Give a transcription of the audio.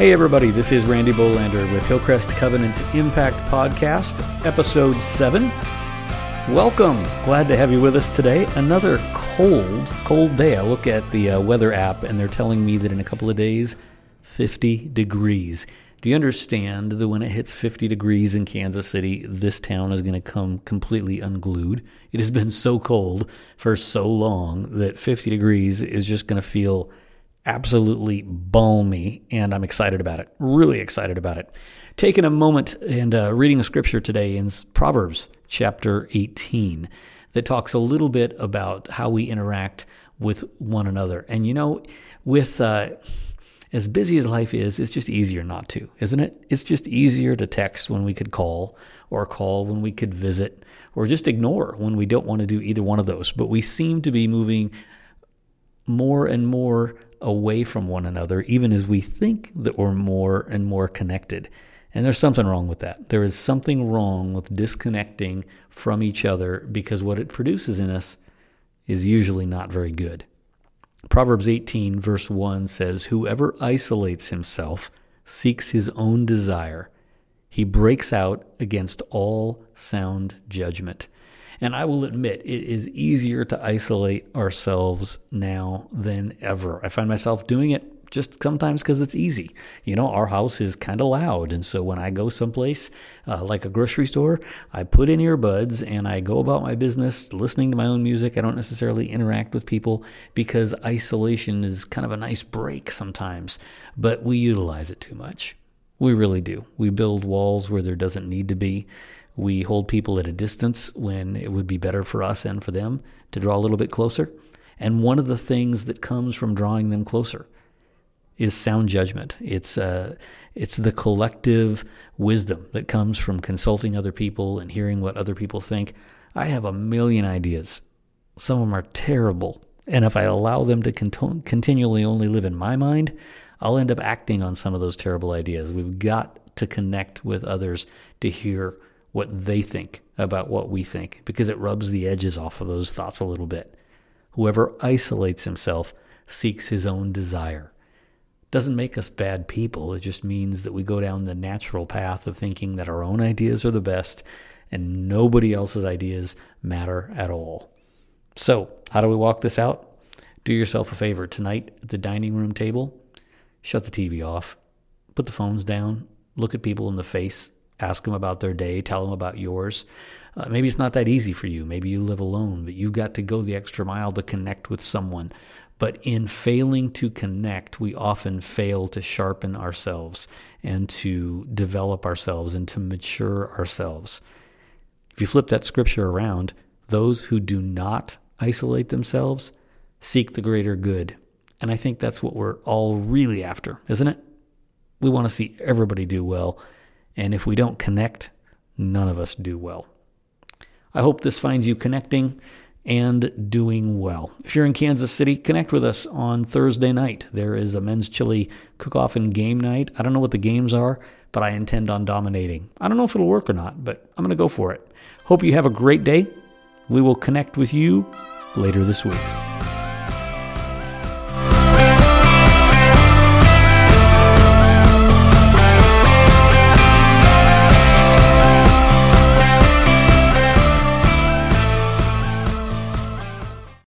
Hey, everybody, this is Randy Bohlender with Hillcrest Covenant's Impact Podcast, Episode 7. Welcome. Glad to have you with us today. Another cold, cold day. I look at the uh, weather app and they're telling me that in a couple of days, 50 degrees. Do you understand that when it hits 50 degrees in Kansas City, this town is going to come completely unglued? It has been so cold for so long that 50 degrees is just going to feel absolutely balmy, and I'm excited about it. Really excited about it. Taking a moment and uh, reading a scripture today in Proverbs chapter 18 that talks a little bit about how we interact with one another. And you know, with uh, as busy as life is, it's just easier not to, isn't it? It's just easier to text when we could call, or call when we could visit, or just ignore when we don't want to do either one of those. But we seem to be moving more and more away from one another, even as we think that we're more and more connected. And there's something wrong with that. There is something wrong with disconnecting from each other because what it produces in us is usually not very good. Proverbs 18, verse 1 says, Whoever isolates himself seeks his own desire. He breaks out against all sound judgment. And I will admit, it is easier to isolate ourselves now than ever. I find myself doing it just sometimes because it's easy. You know, our house is kind of loud. And so when I go someplace uh, like a grocery store, I put in earbuds and I go about my business listening to my own music. I don't necessarily interact with people because isolation is kind of a nice break sometimes, but we utilize it too much. We really do. We build walls where there doesn't need to be. We hold people at a distance when it would be better for us and for them to draw a little bit closer. And one of the things that comes from drawing them closer is sound judgment. It's uh, it's the collective wisdom that comes from consulting other people and hearing what other people think. I have a million ideas. Some of them are terrible, and if I allow them to cont- continually only live in my mind, I'll end up acting on some of those terrible ideas. We've got to connect with others to hear what they think about what we think because it rubs the edges off of those thoughts a little bit. Whoever isolates himself seeks his own desire. Doesn't make us bad people. It just means that we go down the natural path of thinking that our own ideas are the best and nobody else's ideas matter at all. So, how do we walk this out? Do yourself a favor tonight at the dining room table. Shut the TV off. Put the phones down. Look at people in the face ask them about their day, tell them about yours. Uh, maybe it's not that easy for you. Maybe you live alone, but you've got to go the extra mile to connect with someone. But in failing to connect, we often fail to sharpen ourselves and to develop ourselves and to mature ourselves. If you flip that scripture around, those who do not isolate themselves seek the greater good. And I think that's what we're all really after, isn't it? We want to see everybody do well and if we don't connect, none of us do well. I hope this finds you connecting and doing well. If you're in Kansas City, connect with us on Thursday night. There is a men's chili cook off and game night. I don't know what the games are, but I intend on dominating. I don't know if it'll work or not, but I'm going to go for it. Hope you have a great day. We will connect with you later this week.